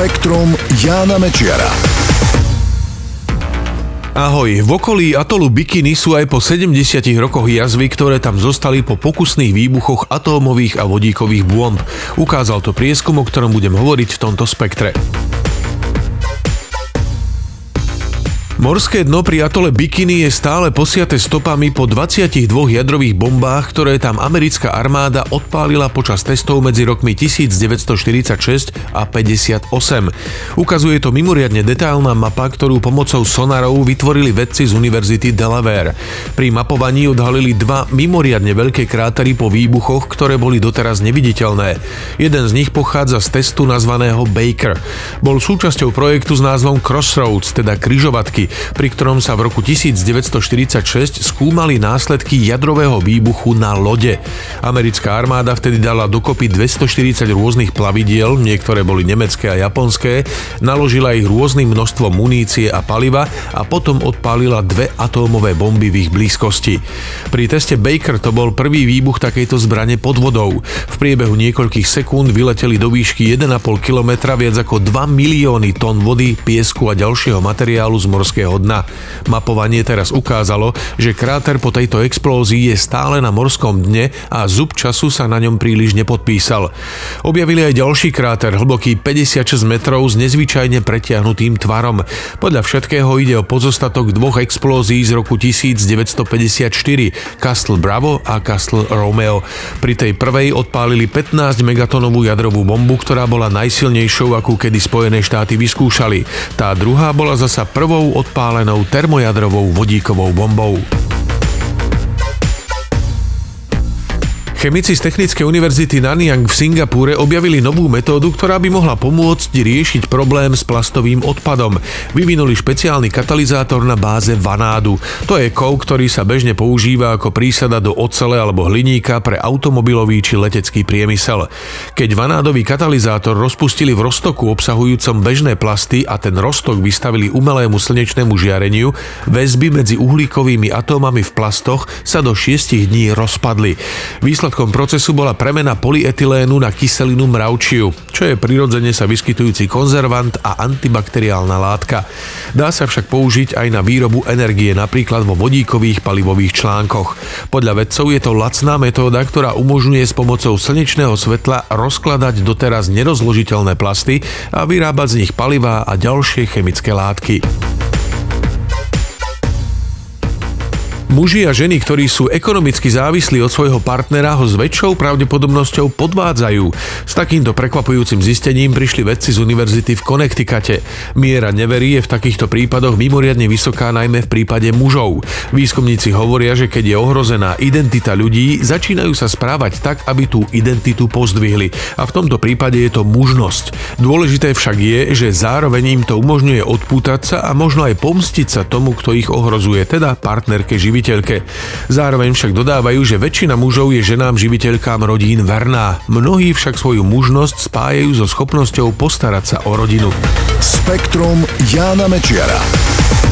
Spektrum Jána Mečiara. Ahoj, v okolí atolu Bikiny sú aj po 70 rokoch jazvy, ktoré tam zostali po pokusných výbuchoch atómových a vodíkových bomb. Ukázal to prieskum, o ktorom budem hovoriť v tomto spektre. Morské dno pri atole Bikini je stále posiate stopami po 22 jadrových bombách, ktoré tam americká armáda odpálila počas testov medzi rokmi 1946 a 58. Ukazuje to mimoriadne detailná mapa, ktorú pomocou sonarov vytvorili vedci z Univerzity Delaware. Pri mapovaní odhalili dva mimoriadne veľké krátery po výbuchoch, ktoré boli doteraz neviditeľné. Jeden z nich pochádza z testu nazvaného Baker. Bol súčasťou projektu s názvom Crossroads, teda kryžovatky, pri ktorom sa v roku 1946 skúmali následky jadrového výbuchu na lode. Americká armáda vtedy dala dokopy 240 rôznych plavidiel, niektoré boli nemecké a japonské, naložila ich rôznym množstvom munície a paliva a potom odpálila dve atómové bomby v ich blízkosti. Pri teste Baker to bol prvý výbuch takejto zbrane pod vodou. V priebehu niekoľkých sekúnd vyleteli do výšky 1,5 km viac ako 2 milióny tón vody, piesku a ďalšieho materiálu z morského morského dna. Mapovanie teraz ukázalo, že kráter po tejto explózii je stále na morskom dne a zub času sa na ňom príliš nepodpísal. Objavili aj ďalší kráter, hlboký 56 metrov s nezvyčajne pretiahnutým tvarom. Podľa všetkého ide o pozostatok dvoch explózií z roku 1954, Castle Bravo a Castle Romeo. Pri tej prvej odpálili 15 megatonovú jadrovú bombu, ktorá bola najsilnejšou, akú kedy Spojené štáty vyskúšali. Tá druhá bola zasa prvou od podpálenou termojadrovou vodíkovou bombou. Chemici z Technickej univerzity Nanyang v Singapúre objavili novú metódu, ktorá by mohla pomôcť riešiť problém s plastovým odpadom. Vyvinuli špeciálny katalizátor na báze vanádu. To je kov, ktorý sa bežne používa ako prísada do ocele alebo hliníka pre automobilový či letecký priemysel. Keď vanádový katalizátor rozpustili v roztoku obsahujúcom bežné plasty a ten roztok vystavili umelému slnečnému žiareniu, väzby medzi uhlíkovými atómami v plastoch sa do 6 dní rozpadli. Výsledok Výsledkom procesu bola premena polyetylénu na kyselinu mravčiu, čo je prirodzene sa vyskytujúci konzervant a antibakteriálna látka. Dá sa však použiť aj na výrobu energie, napríklad vo vodíkových palivových článkoch. Podľa vedcov je to lacná metóda, ktorá umožňuje s pomocou slnečného svetla rozkladať doteraz nerozložiteľné plasty a vyrábať z nich palivá a ďalšie chemické látky. Muži a ženy, ktorí sú ekonomicky závislí od svojho partnera, ho s väčšou pravdepodobnosťou podvádzajú. S takýmto prekvapujúcim zistením prišli vedci z univerzity v Connecticute. Miera neverí je v takýchto prípadoch mimoriadne vysoká najmä v prípade mužov. Výskumníci hovoria, že keď je ohrozená identita ľudí, začínajú sa správať tak, aby tú identitu pozdvihli. A v tomto prípade je to mužnosť. Dôležité však je, že zároveň im to umožňuje odpútať sa a možno aj pomstiť sa tomu, kto ich ohrozuje, teda partnerke živiteľa živiteľke. Zároveň však dodávajú, že väčšina mužov je ženám živiteľkám rodín verná. Mnohí však svoju mužnosť spájajú so schopnosťou postarať sa o rodinu. Spektrum Jána Mečiara.